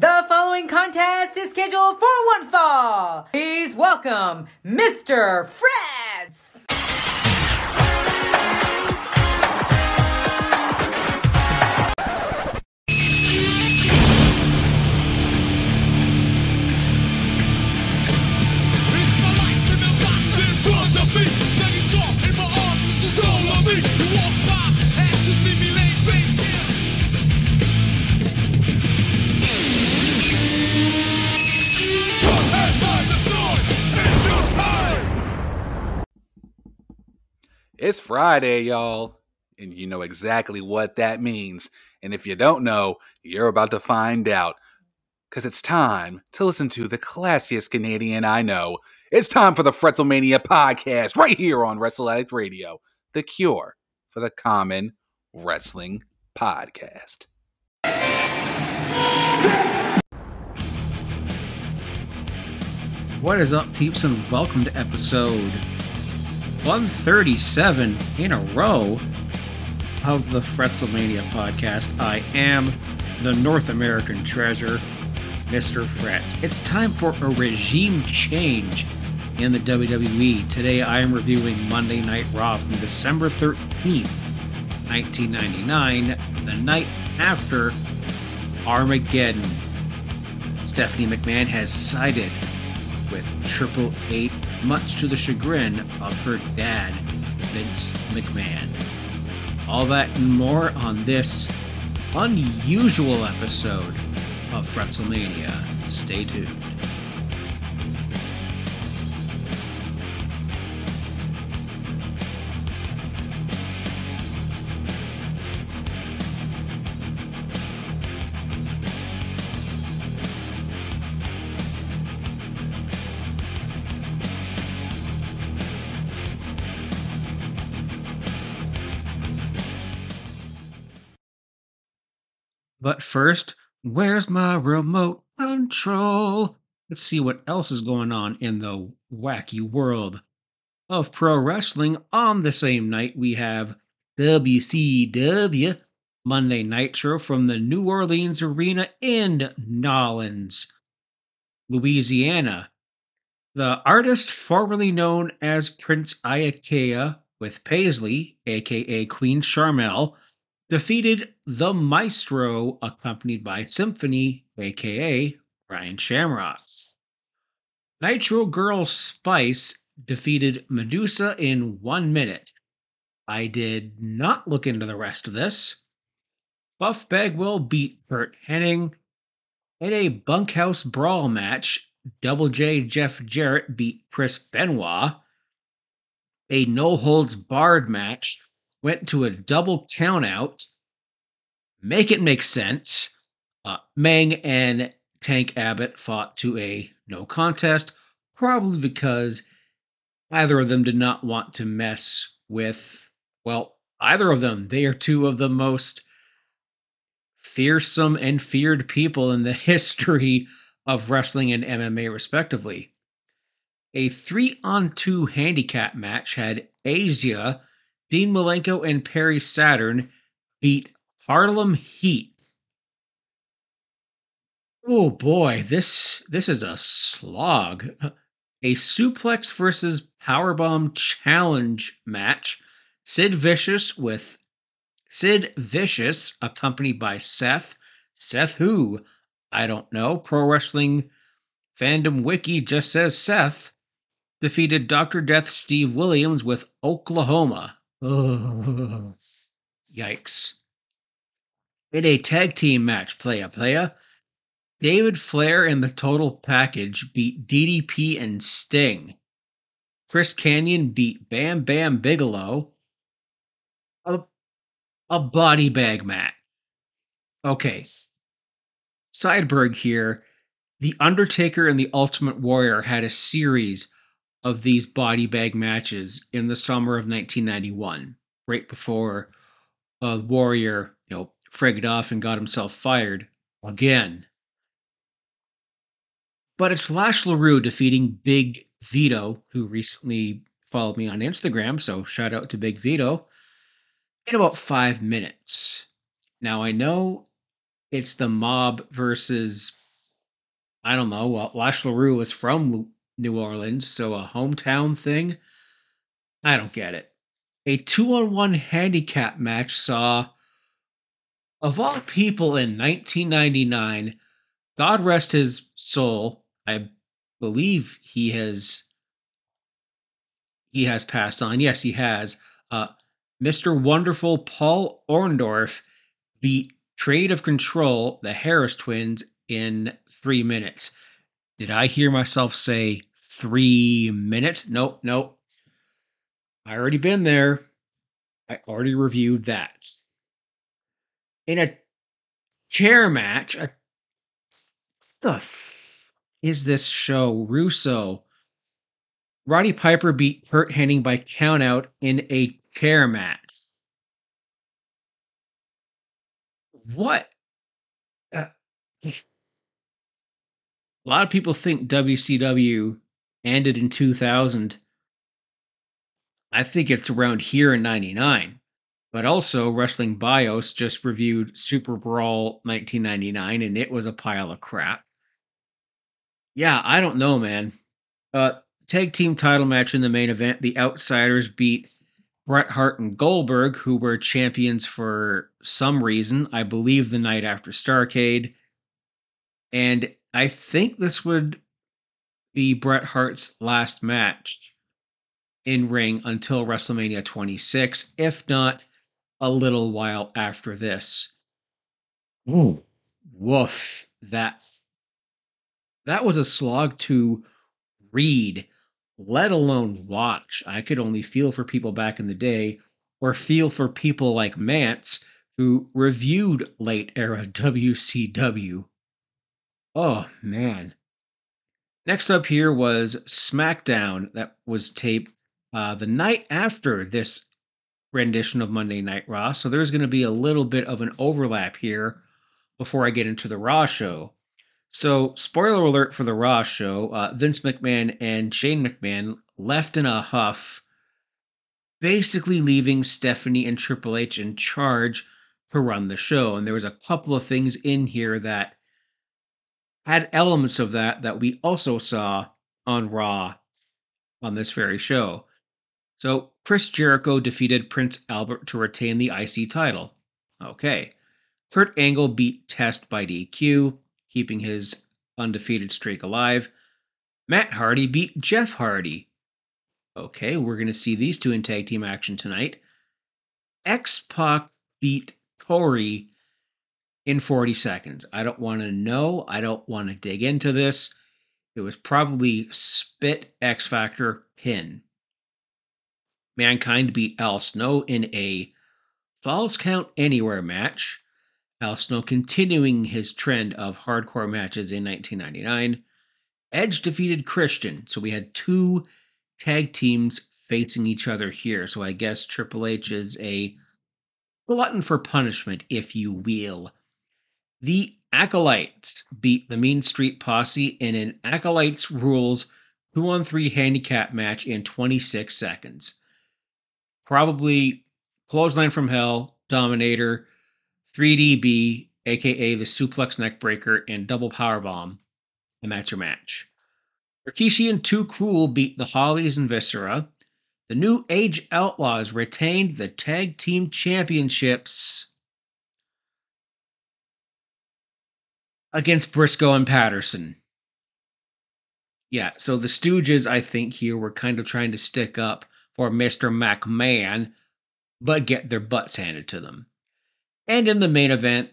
The following contest is scheduled for one fall. Please welcome Mr. Fretz. It's Friday, y'all, and you know exactly what that means. And if you don't know, you're about to find out. Because it's time to listen to the classiest Canadian I know. It's time for the Fretzlemania podcast right here on Wrestle Addict Radio, the cure for the common wrestling podcast. What is up, peeps, and welcome to episode 137 in a row of the Fretzlemania podcast. I am the North American treasure, Mr. Fretz. It's time for a regime change in the WWE. Today I am reviewing Monday Night Raw from December 13th, 1999, the night after Armageddon. Stephanie McMahon has sided with Triple H, much to the chagrin of her dad, Vince McMahon. All that and more on this unusual episode of Fretzlemania. Stay tuned. But first, where's my remote control? Let's see what else is going on in the wacky world of pro wrestling. On the same night, we have WCW Monday Nitro from the New Orleans Arena in Nolens, Louisiana. The artist formerly known as Prince Iaukea with Paisley, aka Queen Charmel, defeated the Maestro, accompanied by Symphony, aka Ryan Shamrock. Nitro Girl Spice defeated Medusa in one minute. I did not look into the rest of this. Buff Bagwell beat Burt Hennig. In a bunkhouse brawl match, Double J Jeff Jarrett beat Chris Benoit. A no holds barred match went to a double countout. Make it make sense. Uh, Meng and Tank Abbott fought to a no contest, probably because either of them did not want to mess with, well, either of them. They are two of the most fearsome and feared people in the history of wrestling and MMA, respectively. A three on two handicap match had Asya, Dean Malenko, and Perry Saturn beat Harlem Heat. Oh boy, this this is a slog. A suplex versus powerbomb challenge match. Sid Vicious with Sid Vicious accompanied by Seth. Seth who? I don't know. Pro Wrestling Fandom Wiki just says Seth defeated Dr. Death Steve Williams with Oklahoma. Oh, Ugh. Yikes. In a tag team match, playa playa, David Flair and the Total Package beat DDP and Sting. Chris Kanyon beat Bam Bam Bigelow. A, a body bag match. Okay. Sideberg here. The Undertaker and the Ultimate Warrior had a series of these body bag matches in the summer of 1991, right before uh, Warrior, you know, frigged off and got himself fired again. But it's Lash LaRue defeating Big Vito, who recently followed me on Instagram, so shout out to Big Vito, in about five minutes. Now I know it's the mob versus I don't know. Well, Lash LaRue was from New Orleans, so a hometown thing. I don't get it. A two on one handicap match saw, of all people in 1999, God rest his soul. I believe he has he has passed on. Yes, he has. Uh, Mr. Wonderful Paul Orndorff beat Creative Control, the Harris twins, in three minutes. Did I hear myself say three minutes? Nope, nope. I already been there. I already reviewed that. In a chair match, a, the f- is this show? Russo. Roddy Piper beat Kurt Hennig by countout in a chair match. What? Uh, a lot of people think WCW ended in 2000. I think it's around here in 99. But also, Wrestling Bios just reviewed Super Brawl 1999, and it was a pile of crap. Yeah, I don't know, man. Uh, tag team title match in the main event. The Outsiders beat Bret Hart and Goldberg, who were champions for some reason. I believe the night after Starcade. And I think this would be Bret Hart's last match in ring until WrestleMania 26, if not a little while after this. Ooh. Woof. That that was a slog to read, let alone watch. I could only feel for people back in the day, or feel for people like Mance who reviewed late era WCW. Oh man. Next up here was SmackDown that was taped uh, the night after this rendition of Monday Night Raw. So there's going to be a little bit of an overlap here before I get into the Raw show. So, spoiler alert for the Raw show uh, Vince McMahon and Shane McMahon left in a huff, basically leaving Stephanie and Triple H in charge to run the show. And there was a couple of things in here that had elements of that that we also saw on Raw on this very show. So Chris Jericho defeated Prince Albert to retain the IC title. Okay. Kurt Angle beat Test by DQ, keeping his undefeated streak alive. Matt Hardy beat Jeff Hardy. Okay, we're going to see these two in tag team action tonight. X Pac beat Corey in 40 seconds. I don't want to know. I don't want to dig into this. It was probably spit X Factor pin. Mankind beat Al Snow in a Falls Count Anywhere match. Al Snow continuing his trend of hardcore matches in 1999. Edge defeated Christian, so we had two tag teams facing each other here. So I guess Triple H is a glutton for punishment, if you will. The Acolytes beat the Mean Street Posse in an Acolytes Rules 2 on 3 handicap match in 26 seconds. Probably Clothesline from Hell, Dominator, 3DB, aka the Suplex Neckbreaker, and Double Powerbomb. And that's your match. Rikishi and Too Cool beat the Hollys and Viscera. The New Age Outlaws retained the Tag Team Championships against Brisco and Patterson. Yeah, so the Stooges, I think, here were kind of trying to stick up for Mr. McMahon, but get their butts handed to them. And in the main event,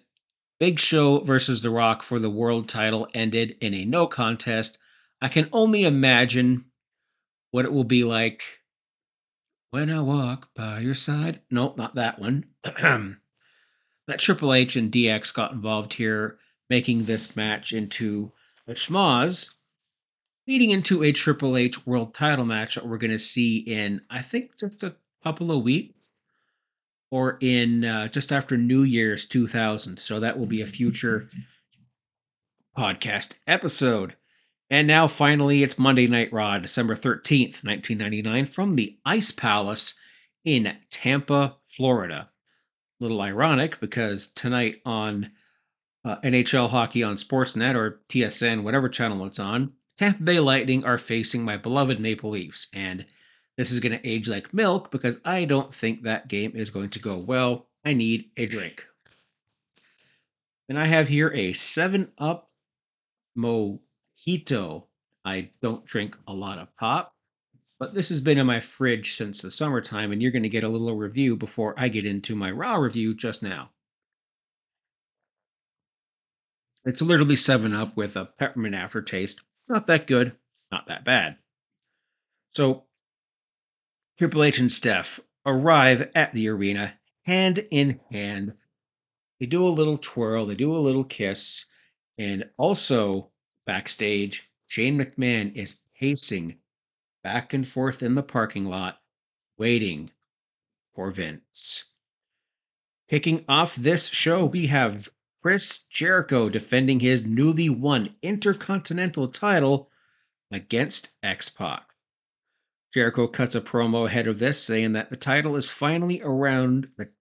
Big Show versus The Rock for the world title ended in a no contest. I can only imagine what it will be like when I walk by your side. Nope, not that one. that Triple H and DX got involved here, making this match into a schmoz, leading into a Triple H world title match that we're going to see in, I think, just a couple of weeks or in uh, just after New Year's 2000. So that will be a future podcast episode. And now, finally, it's Monday Night Raw, December 13th, 1999, from the Ice Palace in Tampa, Florida. A little ironic because tonight on uh, NHL hockey on Sportsnet or TSN, whatever channel it's on, Tampa Bay Lightning are facing my beloved Maple Leafs. And this is going to age like milk because I don't think that game is going to go well. I need a drink. And I have here a 7 Up Mojito. I don't drink a lot of pop, but this has been in my fridge since the summertime, and you're going to get a little review before I get into my raw review just now. It's literally 7 Up with a peppermint aftertaste. Not that good, not that bad. So, Triple H and Steph arrive at the arena hand in hand. They do a little twirl, they do a little kiss, and also backstage, Shane McMahon is pacing back and forth in the parking lot, waiting for Vince. Kicking off this show, we have Chris Jericho defending his newly won Intercontinental title against X Pac. Jericho cuts a promo ahead of this saying that the title is finally around the,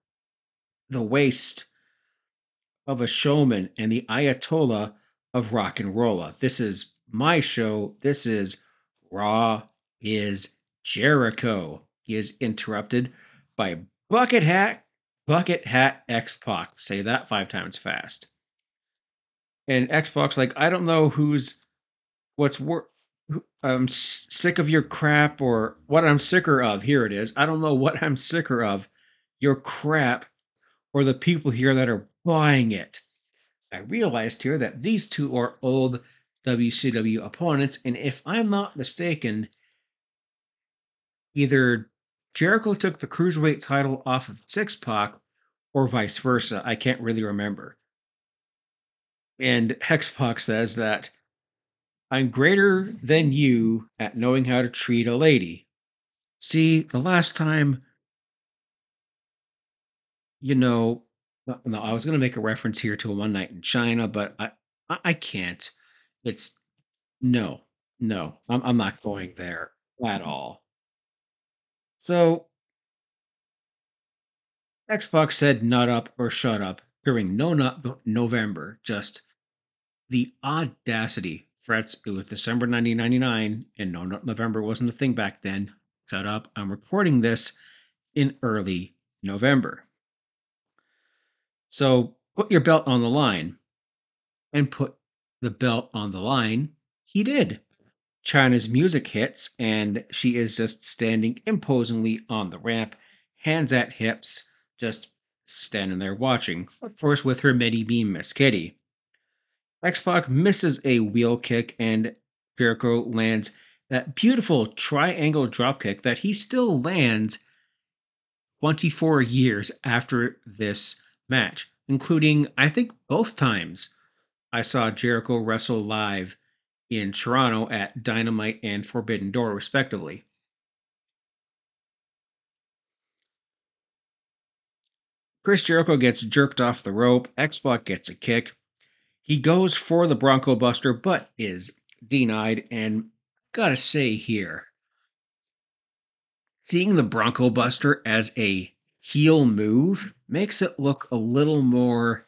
the waist of a showman and the Ayatollah of rock and roll. This is my show. This is Raw is Jericho. He is interrupted by Bucket Hat, Bucket Hat X Pac. Say that five times fast. And Xbox, like, I don't know who's what's work. I'm sick of your crap or what I'm sicker of. Here it is. I don't know what I'm sicker of. Your crap or the people here that are buying it. I realized here that these two are old WCW opponents, and if I'm not mistaken, either Jericho took the cruiserweight title off of Six Pac or vice versa. I can't really remember. And X Pac says that I'm greater than you at knowing how to treat a lady. See, the last time, you know, no, I was going to make a reference here to a one night in Chyna, but I, I can't. It's no, no, I'm, I'm not going there at all. So, Xbox said nut up or shut up during no nut November. Just the audacity. Fretz, it was December 1999, and no November wasn't a thing back then. Shut up. I'm recording this in early November. So put your belt on the line and put the belt on the line. He did. Chyna's music hits, and she is just standing imposingly on the ramp, hands at hips, just standing there watching, of course, with her mini beam Miss Kitty. X Pac misses a wheel kick, and Jericho lands that beautiful triangle dropkick that he still lands 24 years after this match, including, I think, both times I saw Jericho wrestle live in Toronto at Dynamite and Forbidden Door, respectively. Chris Jericho gets jerked off the rope. X Pac gets a kick. He goes for the Bronco Buster, but is denied. And gotta say here, seeing the Bronco Buster as a heel move makes it look a little more.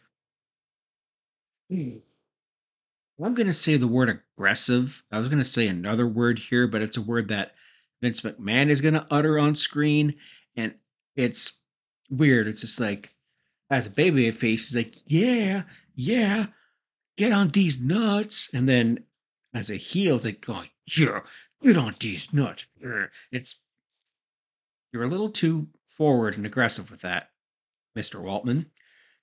Hmm, I'm going to say the word aggressive. I was going to say another word here, but it's a word that Vince McMahon is going to utter on screen. And it's weird. It's just like, as a baby face, he's like, yeah, yeah, get on these nuts. And then as a heel, it's like, going, yeah, get on these nuts. It's, you're a little too forward and aggressive with that, Mr. Waltman.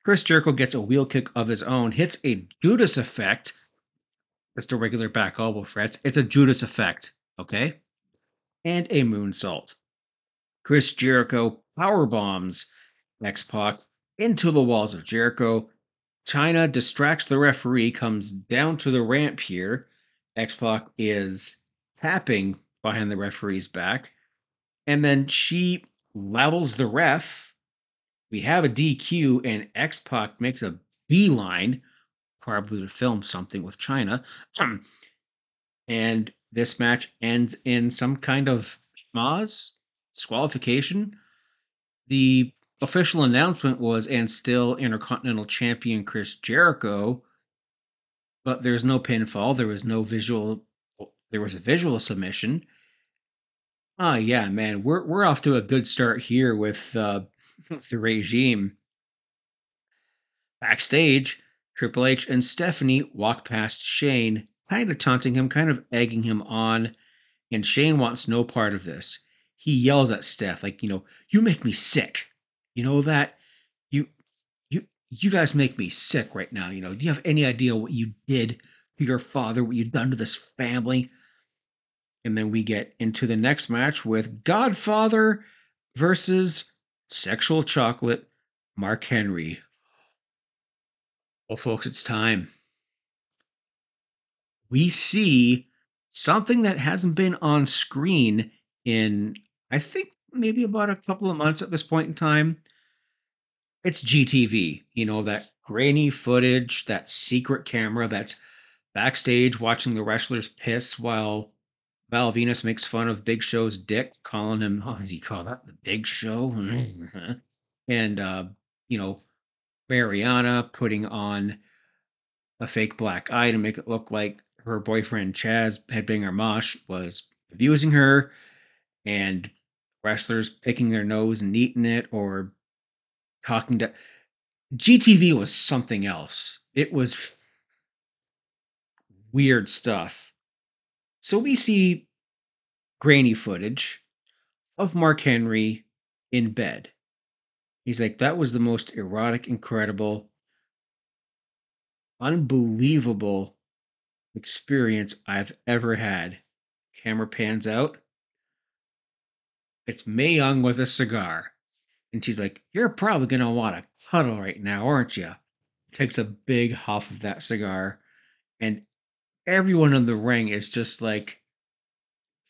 Chris Jericho gets a wheel kick of his own, hits a Judas effect just a regular back elbow Fretz. It's a Judas effect, okay? And a moonsault. Chris Jericho power bombs X Pac into the walls of Jericho. Chyna distracts the referee, comes down to the ramp here. X Pac is tapping behind the referee's back. And then she levels the ref. We have a DQ, and X Pac makes a beeline probably to film something with Chyna. and this match ends in some kind of schmaz disqualification. The official announcement was and still Intercontinental Champion Chris Jericho, but there's no pinfall. There was no visual. There was a visual submission. Oh yeah, man, we're we're off to a good start here with uh, the regime. Backstage, Triple H and Stephanie walk past Shane, kind of taunting him, kind of egging him on, and Shane wants no part of this. He yells at Steph, like, you know, you make me sick. You know that? You you you guys make me sick right now. You know, do you have any idea what you did to your father, what you've done to this family? And then we get into the next match with Godfather versus Sexual Chocolate, Mark Henry. Well, folks, it's time. We see something that hasn't been on screen in, I think, maybe about a couple of months at this point in time. It's GTV, you know, that grainy footage, that secret camera that's backstage watching the wrestlers piss while Val Venis makes fun of Big Show's dick, calling him, oh, does he call that? The Big Show? and, uh, you know, Marianna putting on a fake black eye to make it look like her boyfriend Chaz Headbanger Mosh was abusing her, and wrestlers picking their nose and eating it or talking to. GTV was something else. It was weird stuff. So we see grainy footage of Mark Henry in bed. He's like, that was the most erotic, incredible, unbelievable experience I've ever had. Camera pans out. It's Mae Young with a cigar. And she's like, You're probably going to want to cuddle right now, aren't you? Takes a big huff of that cigar. And everyone in the ring is just like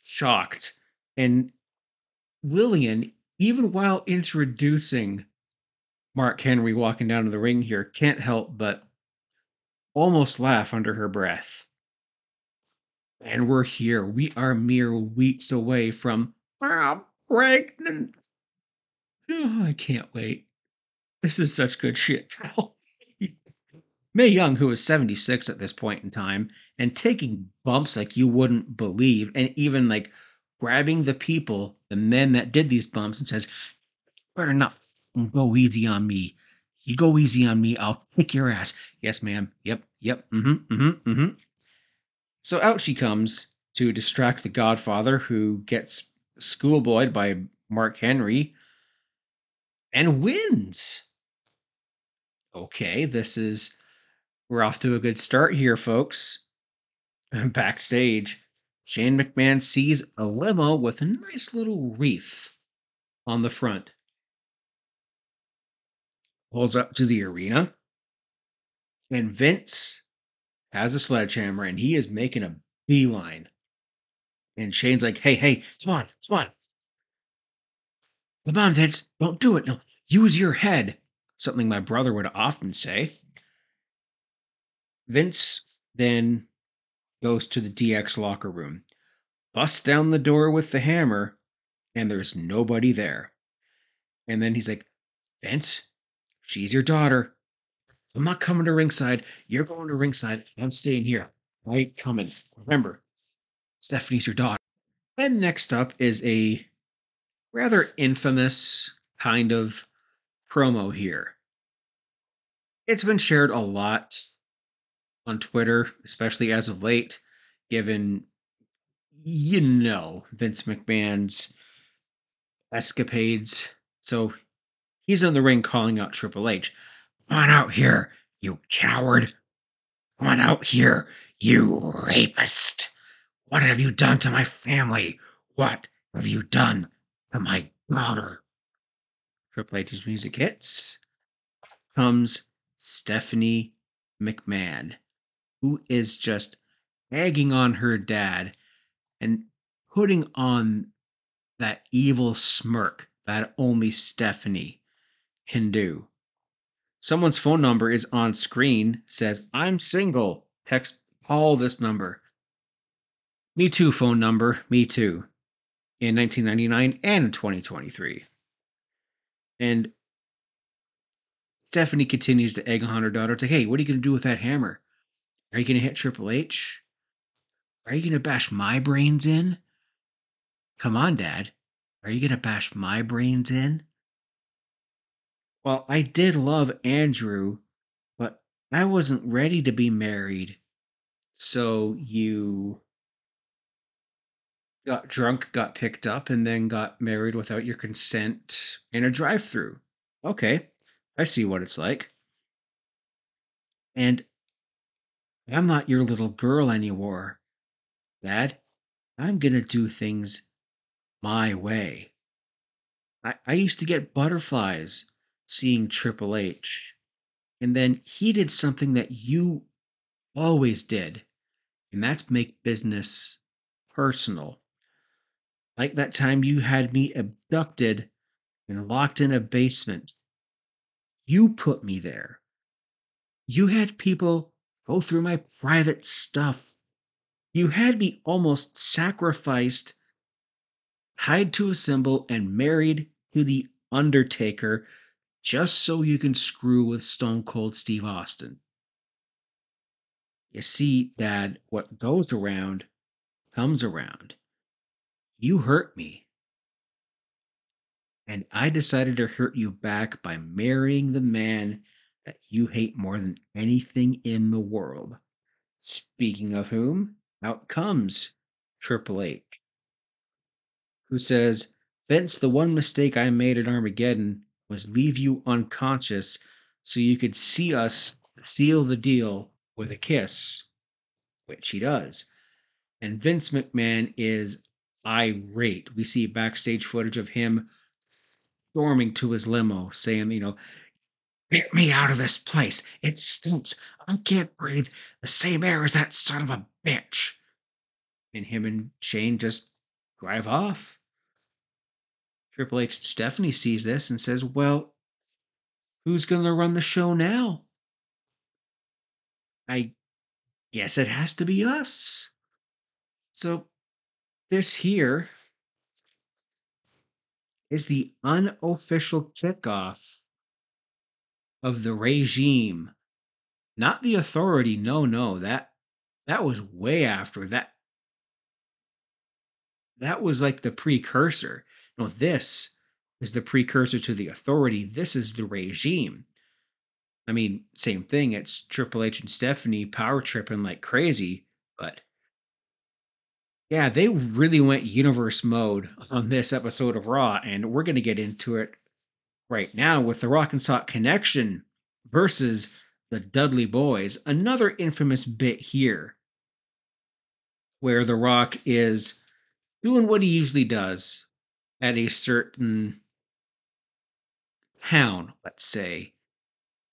shocked. And Lilian, even while introducing Mark Henry walking down to the ring here, can't help but almost laugh under her breath. And we're here. We are mere weeks away from I'm pregnant. Oh, I can't wait. This is such good shit. Mae Young, who is 76 at this point in time, and taking bumps like you wouldn't believe, and even like grabbing the people, the men that did these bumps, and says, Better not go easy on me. You go easy on me, I'll kick your ass. Yes, ma'am. Yep, yep. Mm-hmm. Mm-hmm. Mm-hmm. So out she comes to distract the Godfather, who gets schoolboyed by Mark Henry and wins. Okay, this is we're off to a good start here, folks. Backstage, Shane McMahon sees a limo with a nice little wreath on the front. Pulls up to the arena, and Vince has a sledgehammer and he is making a beeline. And Shane's like, hey, hey, come on, come on. Come on, Vince, don't do it. No, use your head. Something my brother would often say. Vince then goes to the DX locker room, busts down the door with the hammer, and there's nobody there. And then he's like, Vince, she's your daughter. I'm not coming to ringside. You're going to ringside. I'm staying here. I ain't coming. Remember, Stephanie's your daughter. And next up is a rather infamous kind of promo here. It's been shared a lot on Twitter, especially as of late, given, you know, Vince McMahon's escapades. So he's in the ring calling out Triple H. Come on out here, you coward. Come on out here, you rapist. What have you done to my family? What have you done to my daughter? Triple H's music hits. Comes Stephanie McMahon, who is just egging on her dad and putting on that evil smirk that only Stephanie can do. Someone's phone number is on screen, says, I'm single. Text Paul this number. Me too, phone number. Me too. In 1999 and 2023. And Stephanie continues to egg on her daughter. Like, hey, what are you going to do with that hammer? Are you going to hit Triple H? Are you going to bash my brains in? Come on, Dad. Are you going to bash my brains in? Well, I did love Andrew, but I wasn't ready to be married. So you got drunk, got picked up, and then got married without your consent in a drive through. Okay, I see what it's like. And I'm not your little girl anymore, Dad. I'm going to do things my way. I, I used to get butterflies seeing Triple H. And then he did something that you always did, and that's make business personal. Like that time you had me abducted and locked in a basement. You put me there. You had people go through my private stuff. You had me almost sacrificed, tied to a symbol, and married to the Undertaker just so you can screw with Stone Cold Steve Austin. You see, Dad, what goes around comes around. You hurt me. And I decided to hurt you back by marrying the man that you hate more than anything in the world. Speaking of whom, out comes Triple H, who says, Vince, the one mistake I made at Armageddon was leave you unconscious so you could see us seal the deal with a kiss, which he does. And Vince McMahon is irate. We see backstage footage of him storming to his limo, saying, you know, get me out of this place. It stinks. I can't breathe the same air as that son of a bitch. And him and Shane just drive off. Triple H Stephanie sees this and says, Well, who's going to run the show now? I guess it has to be us. So, this here is the unofficial kickoff of the regime. Not the authority. No, no. That that was way after that. That was like the precursor. No, this is the precursor to the authority. This is the regime. I mean, same thing. It's Triple H and Stephanie power tripping like crazy, but yeah, they really went universe mode on this episode of Raw, and we're going to get into it right now with the Rock and Sock connection versus the Dudley Boys. Another infamous bit here where The Rock is doing what he usually does at a certain town, let's say.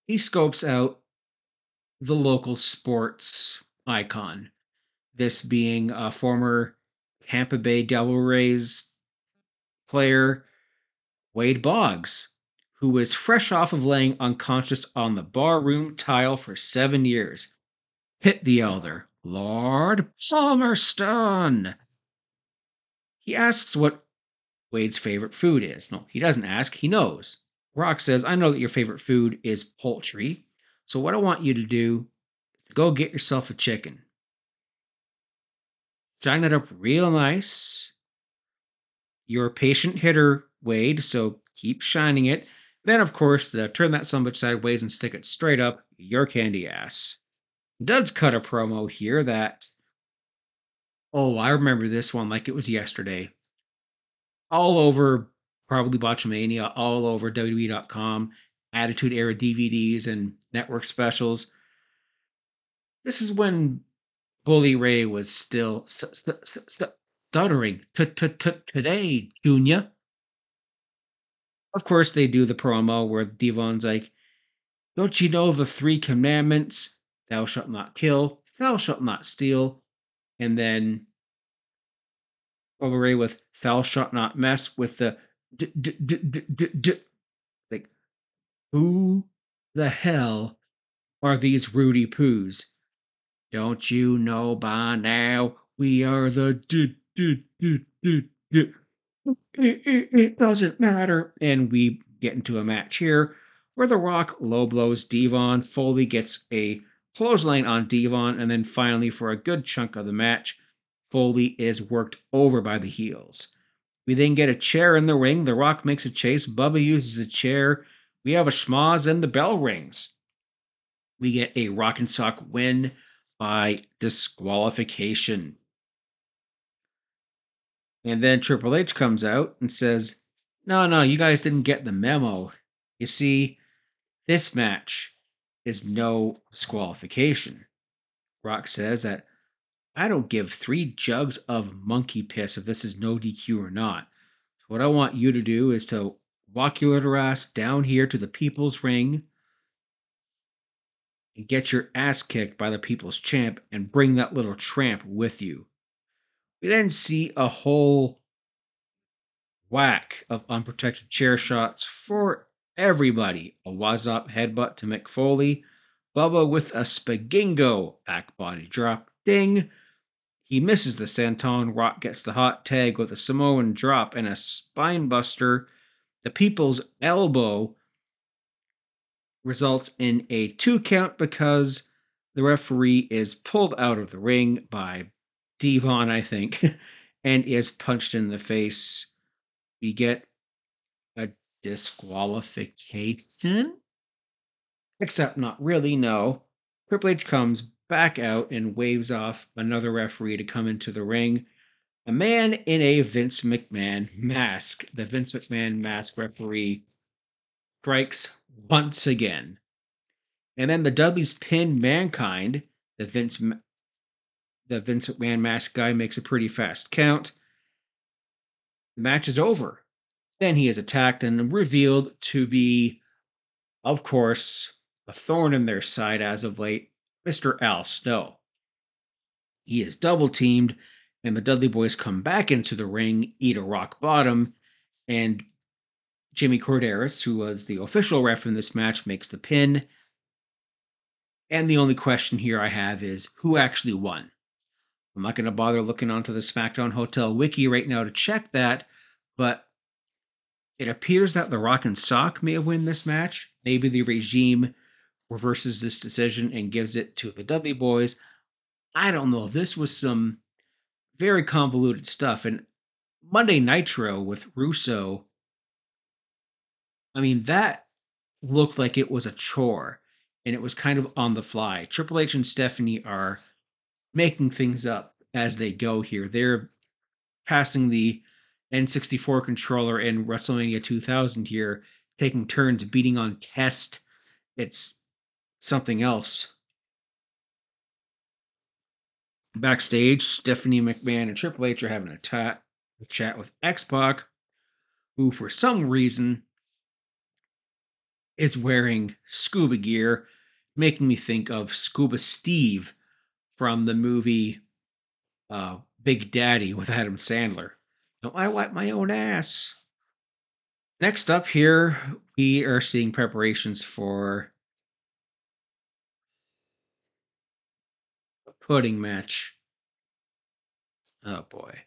He scopes out the local sports icon, this being a former Tampa Bay Devil Rays player, Wade Boggs, who was fresh off of laying unconscious on the barroom tile for seven years. Hit the elder, Lord Palmerston. He asks what Wade's favorite food is. No, he doesn't ask, he knows. Rock says, I know that your favorite food is poultry. So what I want you to do is go get yourself a chicken. Shine it up real nice. You're a patient hitter, Wade, so keep shining it. Then, of course, the turn that son sideways and stick it straight up your candy ass. Duds cut a promo here that, oh, I remember this one like it was yesterday. All over probably Botchamania, all over WWE.com, Attitude Era DVDs and network specials. This is when Bully Ray was still stuttering. Today, Junior. Of course, they do the promo where Devon's like, Don't you know the three commandments? Thou shalt not kill, thou shalt not steal. And then Bully with, Thou shalt not mess with the. D- d- d- d- d- d-. Like, who the hell are these Rudy Poos? Don't you know by now we are the. D- d- d- d- d- it, it, it doesn't matter. And we get into a match here. where The Rock low blows Devon. Foley gets a clothesline on Devon, and then finally, for a good chunk of the match, Foley is worked over by the heels. We then get a chair in the ring. The Rock makes a chase. Bubba uses a chair. We have a schmoz, and the bell rings. We get a Rock and Sock win by disqualification. And then Triple H comes out and says, No, no, you guys didn't get the memo. You see, this match is no disqualification. Rock says that I don't give three jugs of monkey piss if this is no DQ or not. So what I want you to do is to walk your little ass down here to the people's ring and get your ass kicked by the people's champ and bring that little tramp with you. We then see a whole whack of unprotected chair shots for everybody. A Wazop headbutt to McFoley. Foley. Bubba with a Spagingo back body drop. Ding. He misses the Senton. Rock gets the hot tag with a Samoan drop and a spine buster. The people's elbow results in a two count because the referee is pulled out of the ring by Devon, I think, and is punched in the face. We get a disqualification? Except not really, no. Triple H comes back out and waves off another referee to come into the ring. A man in a Vince McMahon mask, the Vince McMahon mask referee, strikes once again. And then the Dudleys pin Mankind. The Vince the Vince McMahon mask guy makes a pretty fast count. The match is over. Then he is attacked and revealed to be, of course, a thorn in their side as of late, Mr. Al Snow. He is double teamed, and the Dudley Boys come back into the ring, eat a rock bottom, and Jimmy Korderas, who was the official ref in this match, makes the pin. And the only question here I have is who actually won? I'm not going to bother looking onto the SmackDown Hotel wiki right now to check that, but it appears that the Rock and Sock may have won this match. Maybe the regime reverses this decision and gives it to the Dudley Boys. I don't know. This was some very convoluted stuff. And Monday Nitro with Russo, I mean, that looked like it was a chore and it was kind of on the fly. Triple H and Stephanie are making things up as they go here. They're passing the N64 controller in WrestleMania 2000 here, taking turns beating on test. It's something else. Backstage, Stephanie McMahon and Triple H are having a, ta- a chat with X Pac, who for some reason is wearing scuba gear, making me think of Scuba Steve from the movie uh, Big Daddy with Adam Sandler. Know, I wipe my own ass. Next up here, we are seeing preparations for pudding match. Oh boy.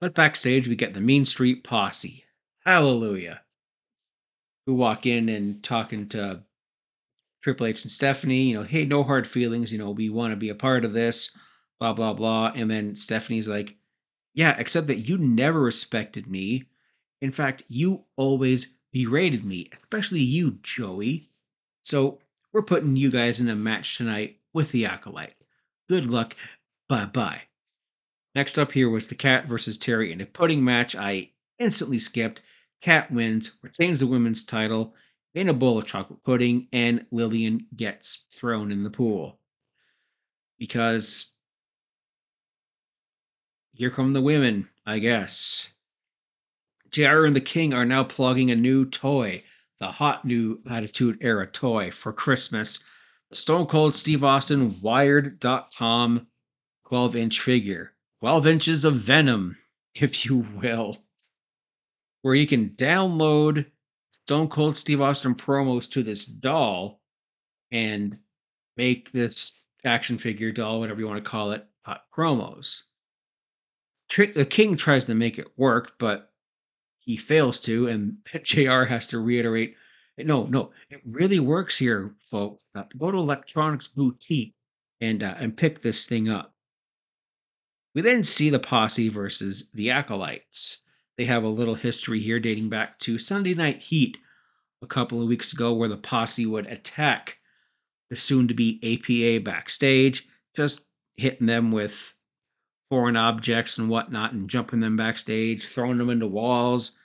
But backstage, we get the Mean Street Posse. Hallelujah. Who walk in and talking to Triple H and Stephanie, you know, hey, no hard feelings, you know, we want to be a part of this, blah, blah, blah. And then Stephanie's like, yeah, except that you never respected me. In fact, you always berated me, especially you, Joey. So we're putting you guys in a match tonight with the Acolyte. Good luck. Bye bye. Next up here was the Cat versus Terry in a pudding match. I instantly skipped. Cat wins, retains the women's title, in a bowl of chocolate pudding, and Lilian gets thrown in the pool. Because here come the women, I guess. JR and the King are now plugging a new toy, the hot new Attitude Era toy for Christmas. Stone Cold Steve Austin Wired.com 12 inch figure. 12 inches of venom, if you will. Where you can download Stone Cold Steve Austin promos to this doll and make this action figure doll, whatever you want to call it, uh, promos. Trick the King tries to make it work, but he fails to, and JR has to reiterate No, no, it really works here, folks. Uh, go to Electronics Boutique and uh, and pick this thing up. We then see the posse versus the acolytes. They have a little history here dating back to Sunday Night Heat a couple of weeks ago, where the posse would attack the soon to be APA backstage, just hitting them with foreign objects and whatnot and jumping them backstage, throwing them into walls.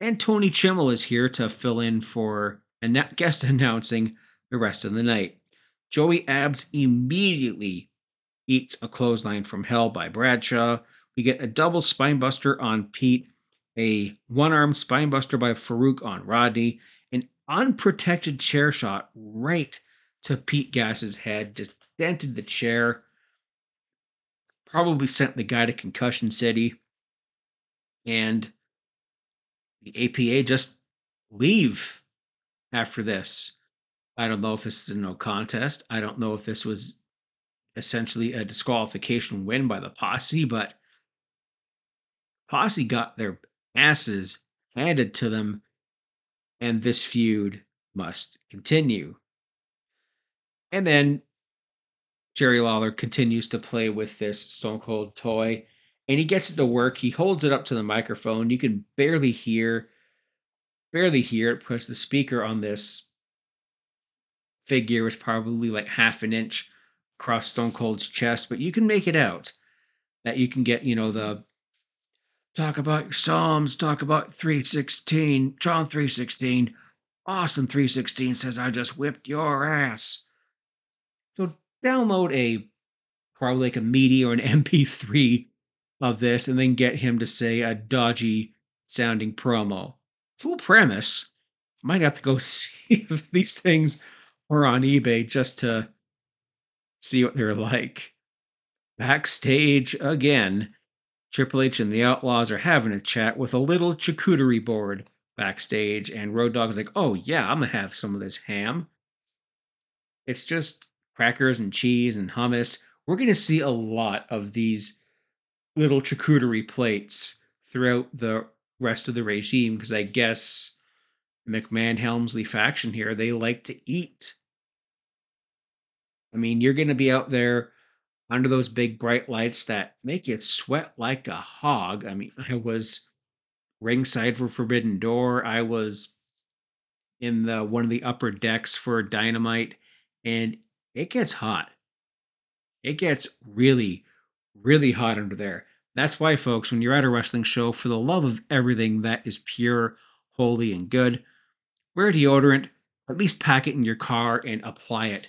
And Tony Chimel is here to fill in for a na- guest announcing the rest of the night. Joey Abs immediately eats a clothesline from hell by Bradshaw. We get a double spinebuster on Pete, a one armed spinebuster by Faarooq on Rodney, an unprotected chair shot right to Pete Gas's head, just dented the chair. Probably sent the guy to Concussion City. And the APA just leave after this. I don't know if this is a no contest. I don't know if this was essentially a disqualification win by the posse, but posse got their asses handed to them, and this feud must continue. And then Jerry Lawler continues to play with this Stone Cold toy, and he gets it to work. He holds it up to the microphone. You can barely hear, barely hear it because the speaker on this figure is probably like half an inch across Stone Cold's chest, but you can make it out. That you can get, you know, the talk about your Psalms, talk about 316, John 316. Austin 316 says, I just whipped your ass. So download a probably like a MIDI or an MP3 of this and then get him to say a dodgy sounding promo. Full premise. Might have to go see if these things are on eBay just to see what they're like. Backstage again, Triple H and the Outlaws are having a chat with a little charcuterie board backstage, and Road Dogg's like, "Oh yeah, I'm gonna have some of this ham." It's just crackers and cheese and hummus. We're gonna see a lot of these little charcuterie plates throughout the rest of the regime because I guess McMahon Helmsley faction here they like to eat. I mean, you're going to be out there under those big bright lights that make you sweat like a hog. I mean, I was ringside for Forbidden Door. I was in the one of the upper decks for Dynamite, and it gets hot. It gets really, really hot under there. That's why, folks, when you're at a wrestling show, for the love of everything that is pure, holy, and good, wear deodorant. At least pack it in your car and apply it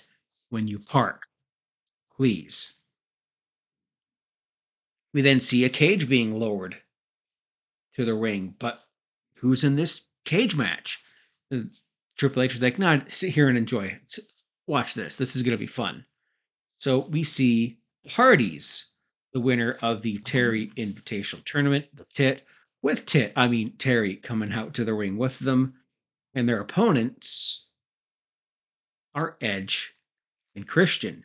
when you park. Please. We then see a cage being lowered to the ring, but who's in this cage match? Triple H was like, "No, sit here and enjoy. Watch this. This is going to be fun." So we see Hardy's, the winner of the Terri Invitational Tournament, the Tit, with Tit, I mean Terri coming out to the ring with them, and their opponents are Edge and Christian.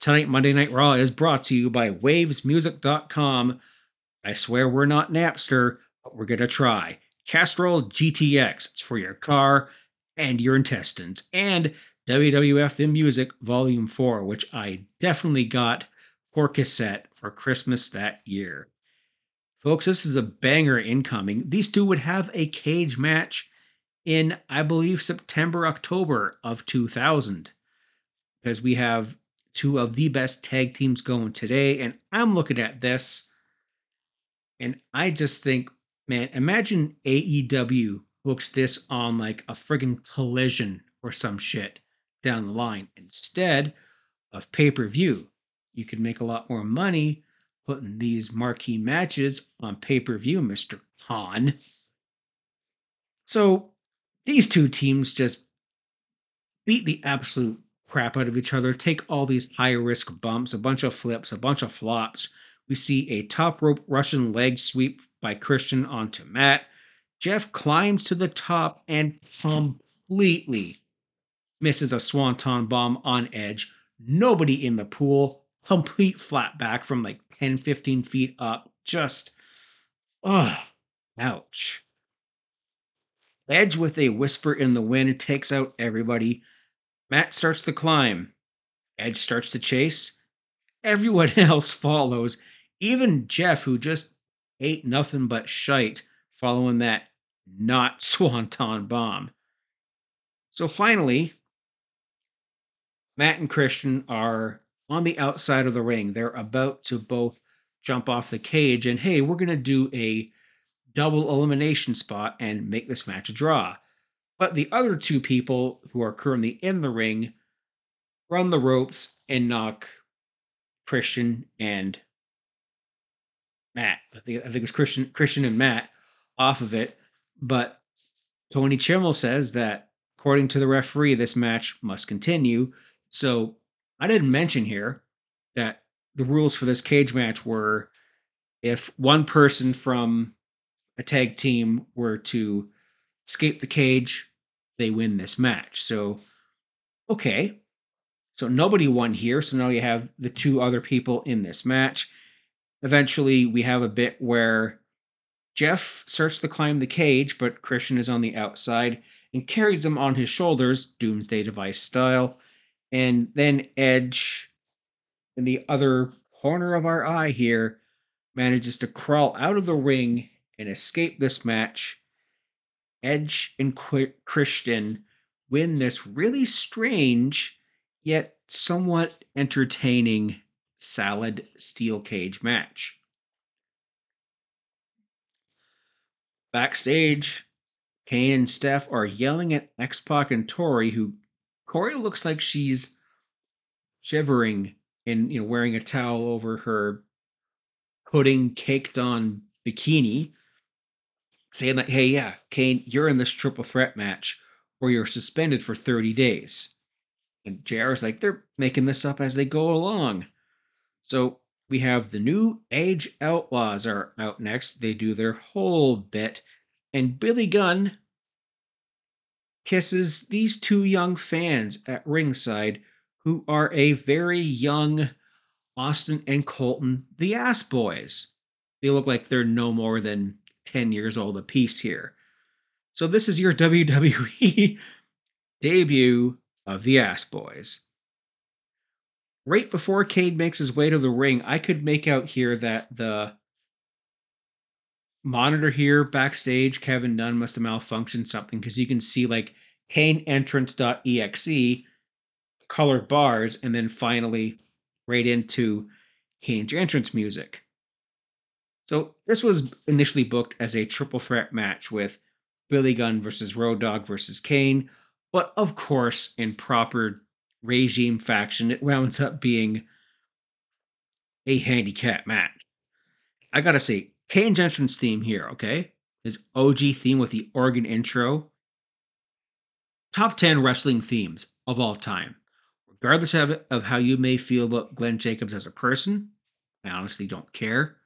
Tonight, Monday Night Raw is brought to you by wavesmusic.com. I swear we're not Napster, but we're going to try. Castrol GTX, it's for your car and your intestines. And WWF The Music Volume 4, which I definitely got for cassette for Christmas that year. Folks, this is a banger incoming. These two would have a cage match in, I believe, September, October of 2000. Because we have two of the best tag teams going today. And I'm looking at this and I just think, man, imagine AEW books this on like a friggin' collision or some shit down the line instead of pay per view. You could make a lot more money putting these marquee matches on pay per view, Mr. Khan. So these two teams just beat the absolute crap out of each other, take all these high risk bumps, a bunch of flips, a bunch of flops. We see a top rope Russian leg sweep by Christian onto Matt. Jeff climbs to the top and completely misses a swanton bomb on Edge. Nobody in the pool. Complete flat back from like 10, 15 feet up. Just, ugh, ouch. Edge, with a whisper in the wind, takes out everybody. Matt starts to climb. Edge starts to chase. Everyone else follows. Even Jeff, who just ate nothing but shite following that not swanton bomb. So finally, Matt and Christian are on the outside of the ring. They're about to both jump off the cage, and hey, we're going to do a double elimination spot and make this match a draw. But the other two people who are currently in the ring run the ropes and knock Christian and Matt. I think I think it was Christian Christian and Matt off of it. But Tony Chimel says that according to the referee, this match must continue. So I didn't mention here that the rules for this cage match were if one person from a tag team were to escape the cage, they win this match. So, okay. So nobody won here. So now you have the two other people in this match. Eventually, we have a bit where Jeff starts to climb the cage, but Christian is on the outside and carries him on his shoulders, Doomsday Device style. And then Edge, in the other corner of our eye here, manages to crawl out of the ring and escape this match. Edge and Qu- Christian win this really strange yet somewhat entertaining salad steel cage match. Backstage, Kane and Steph are yelling at X Pac and Tori, who Corey looks like she's shivering and you know wearing a towel over her pudding caked on bikini, saying that, hey, yeah, Kane, you're in this triple threat match or you're suspended for 30 days. And JR is like, they're making this up as they go along. So we have the new Age Outlaws are out next. They do their whole bit. And Billy Gunn kisses these two young fans at ringside who are a very young Austin and Colten, the ass boys. They look like they're no more than 10 years old apiece here. So this is your WWE debut of the ass boys. Right before Cade makes his way to the ring, I could make out here that the monitor here backstage, Kevin Dunn must have malfunctioned something because you can see like Kane entrance.exe colored bars and then finally right into Kane's entrance music. So this was initially booked as a triple threat match with Billy Gunn versus Road Dogg versus Kane, but of course, in proper regime faction, it wound up being a handicap match. I gotta say, Kane's entrance theme here, okay? His OG theme with the organ intro. Top 10 wrestling themes of all time. Regardless of, of how you may feel about Glenn Jacobs as a person, I honestly don't care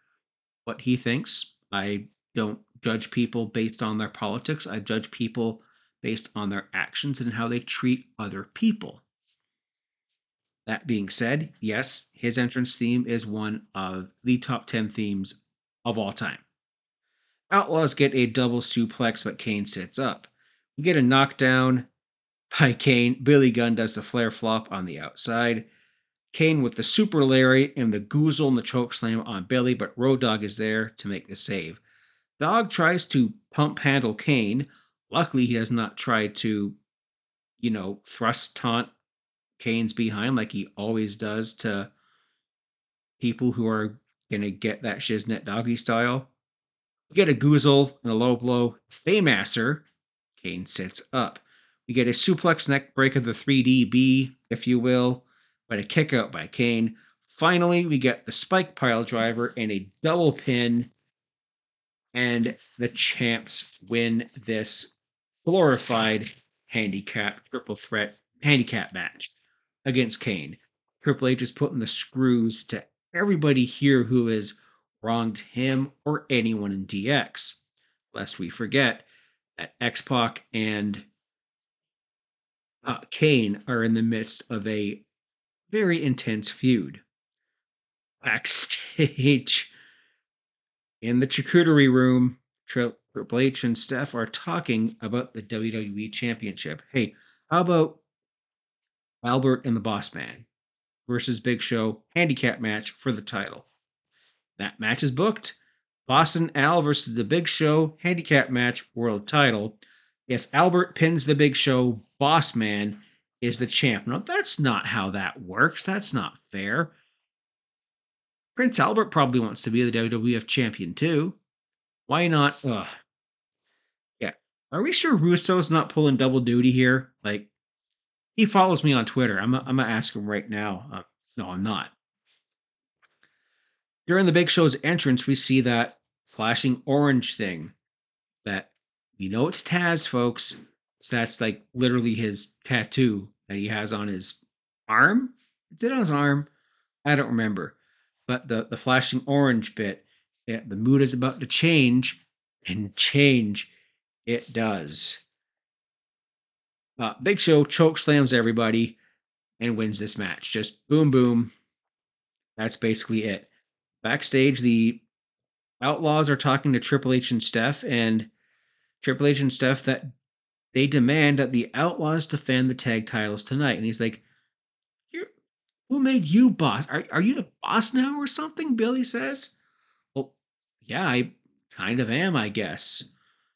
what he thinks. I don't judge people based on their politics. I judge people based on their actions and how they treat other people. That being said, yes, his entrance theme is one of the top 10 themes of all time. Outlaws get a double suplex, but Kane sits up. We get a knockdown by Kane. Billy Gunn does the flare flop on the outside. Kane with the super Larry and the goozle and the choke slam on Billy, but Road Dogg is there to make the save. Dog tries to pump handle Kane. Luckily, he does not try to, you know, thrust taunt Kane's behind like he always does to people who are to get that Shiznet doggy style. We get a goozle and a low blow. Fameasser. Kane sits up. We get a suplex neck break of the 3DB, if you will, but a kick out by Kane. Finally, we get the spike pile driver and a double pin, and the champs win this glorified handicap triple threat handicap match against Kane. Triple H is putting the screws to everybody here who has wronged him or anyone in DX. Lest we forget that X Pac and uh, Kane are in the midst of a very intense feud. Backstage in the charcuterie room, Tri- Triple H and Steph are talking about the WWE Championship. Hey, how about Albert and the Boss Man versus Big Show handicap match for the title? That match is booked. Boston Al versus the Big Show handicap match world title. If Albert pins the Big Show, Boss Man is the champ. No, that's not how that works. That's not fair. Prince Albert probably wants to be the WWF champion too. Why not? Ugh. Yeah. Are we sure Russo's not pulling double duty here? Like, he follows me on Twitter. I'm, I'm to ask him right now. Uh, no, I'm not. During the Big Show's entrance, we see that flashing orange thing that we know it's Taz, folks. So that's like literally his tattoo that he has on his arm. Is it on his arm? I don't remember. But the, the flashing orange bit, yeah, the mood is about to change, and change it does. Uh, Big Show choke slams everybody and wins this match. Just boom, boom. That's basically it. Backstage, the Outlaws are talking to Triple H and Steph, and Triple H and Steph that they demand that the Outlaws defend the tag titles tonight. And he's like, you who made you boss? Are, are you the boss now or something? Billy says. Well, yeah, I kind of am, I guess.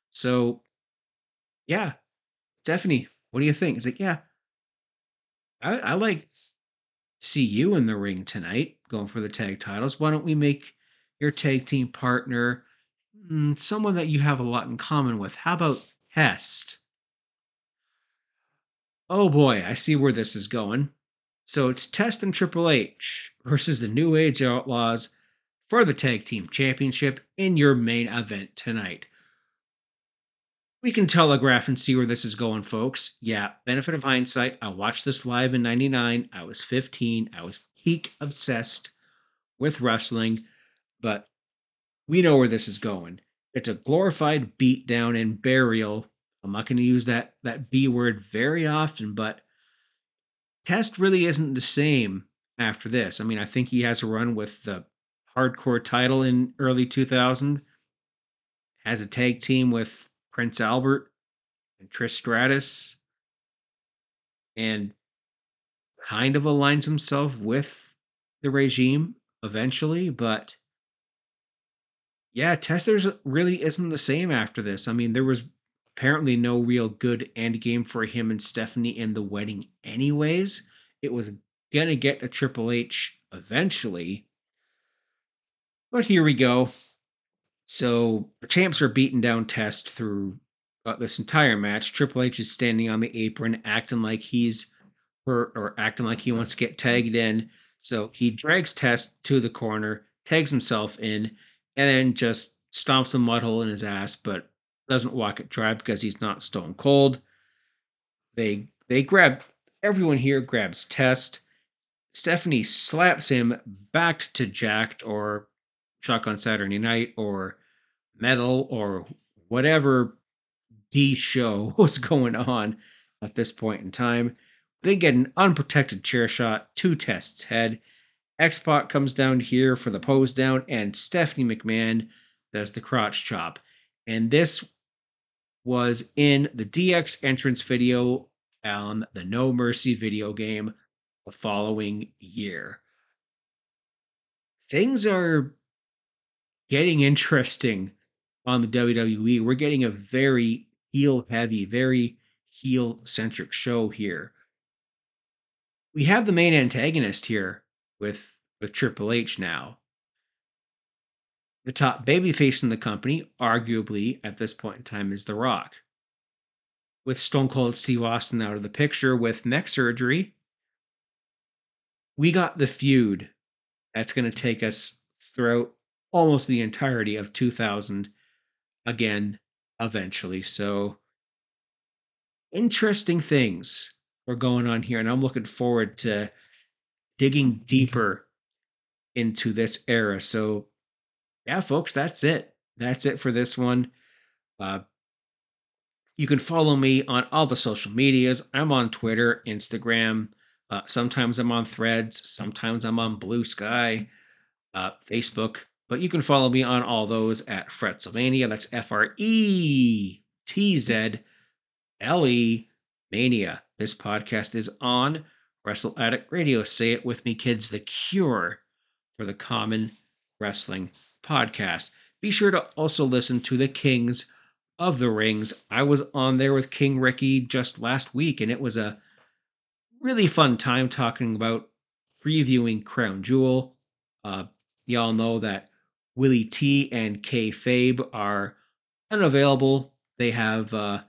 So, yeah, Stephanie, what do you think? He's like, yeah, I, I like see you in the ring tonight, going for the tag titles. Why don't we make your tag team partner mm, someone that you have a lot in common with? How about Hest? Oh boy, I see where this is going. So it's Test and Triple H versus the New Age Outlaws for the Tag Team Championship in your main event tonight. We can telegraph and see where this is going, folks. Yeah, benefit of hindsight. I watched this live in 99. I was 15. I was peak obsessed with wrestling, but we know where this is going. It's a glorified beatdown and burial. I'm not going to use that, that B word very often, but Test really isn't the same after this. I mean, I think he has a run with the hardcore title in early 2000, has a tag team with Prince Albert and Trish Stratus, and kind of aligns himself with the regime eventually, but yeah, Testers really isn't the same after this. I mean, there was apparently no real good end game for him and Stephanie in the wedding, anyways. It was gonna get a Triple H eventually. But here we go. So champs are beating down Test through uh, this entire match. Triple H is standing on the apron, acting like he's hurt or acting like he wants to get tagged in. So he drags Test to the corner, tags himself in, and then just stomps a mud hole in his ass, but doesn't walk it dry because he's not stone cold. They they grab everyone here grabs Test. Stephanie slaps him back to Jakked or Shotgun Saturday Night or Metal or whatever D show was going on at this point in time. They get an unprotected chair shot to Test's head. X Pac comes down here for the pose down, and Stephanie McMahon does the crotch chop. And this was in the DX entrance video on the No Mercy video game the following year. Things are getting interesting on the WWE. We're getting a very heel heavy, very heel centric show here. We have the main antagonist here with with Triple H now. The top babyface in the company, arguably at this point in time, is The Rock. With Stone Cold Steve Austin out of the picture with neck surgery, we got the feud that's going to take us throughout almost the entirety of 2000 again eventually. So interesting things are going on here, and I'm looking forward to digging deeper into this era. So, yeah, folks, that's it. That's it for this one. Uh, you can follow me on all the social medias. I'm on Twitter, Instagram. Uh, sometimes I'm on Threads. Sometimes I'm on Blue Sky, uh, Facebook. But you can follow me on all those at Fretzlemania. That's F R E T Z L E Mania. This podcast is on Wrestle Addict Radio. Say it with me, kids. The cure for the common wrestling podcast. Be sure to also listen to the Kings of the Rings. I was on there with King Ricky just last week, and it was a really fun time talking about previewing Crown Jewel. Uh, y'all know that Willie T and K Fabe are unavailable. They have uh,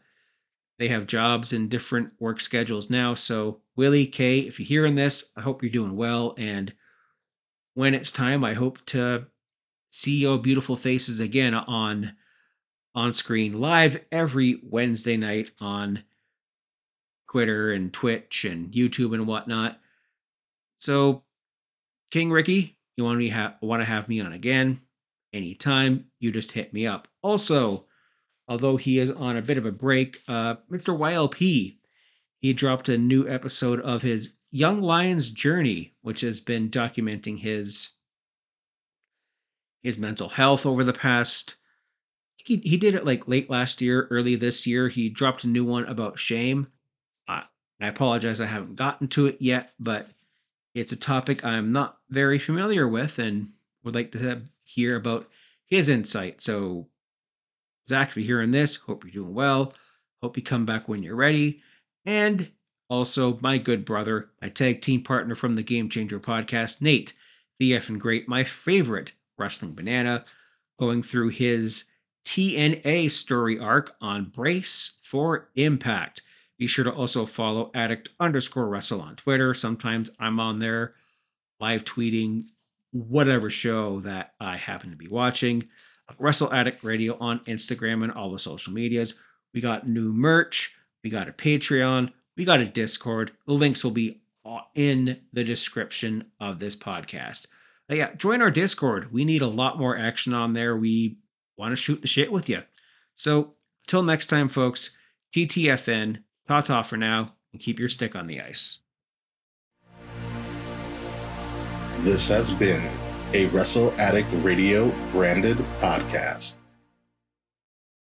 they have jobs and different work schedules now. So Willie K, if you're hearing this, I hope you're doing well. And when it's time, I hope to see your beautiful faces again on on screen live every Wednesday night on Twitter and Twitch and YouTube and whatnot. So, King Ricky, you want me ha- want to have me on again anytime? You just hit me up. Also, although he is on a bit of a break, uh, Mr. YLP, he dropped a new episode of his Young Lion's Journey, which has been documenting his his mental health over the past he, he did it like late last year, early this year. He dropped a new one about shame. I, I apologize, I haven't gotten to it yet, but it's a topic I'm not very familiar with and would like to hear about his insight. So, Zach, if you're hearing this, hope you're doing well. Hope you come back when you're ready. And also, my good brother, my tag team partner from the Game Changer podcast, Nate, the effing great, my favorite wrestling banana, going through his TNA story arc on Brace for Impact. Be sure to also follow addict underscore wrestle on Twitter. Sometimes I'm on there live tweeting whatever show that I happen to be watching. Wrestle Addict Radio on Instagram and all the social medias. We got new merch. We got a Patreon. We got a Discord. The links will be in the description of this podcast. But yeah, join our Discord. We need a lot more action on there. We want to shoot the shit with you. So, till next time, folks, TTFN, ta ta for now, and keep your stick on the ice. This has been a Wrestle Addict Radio branded podcast.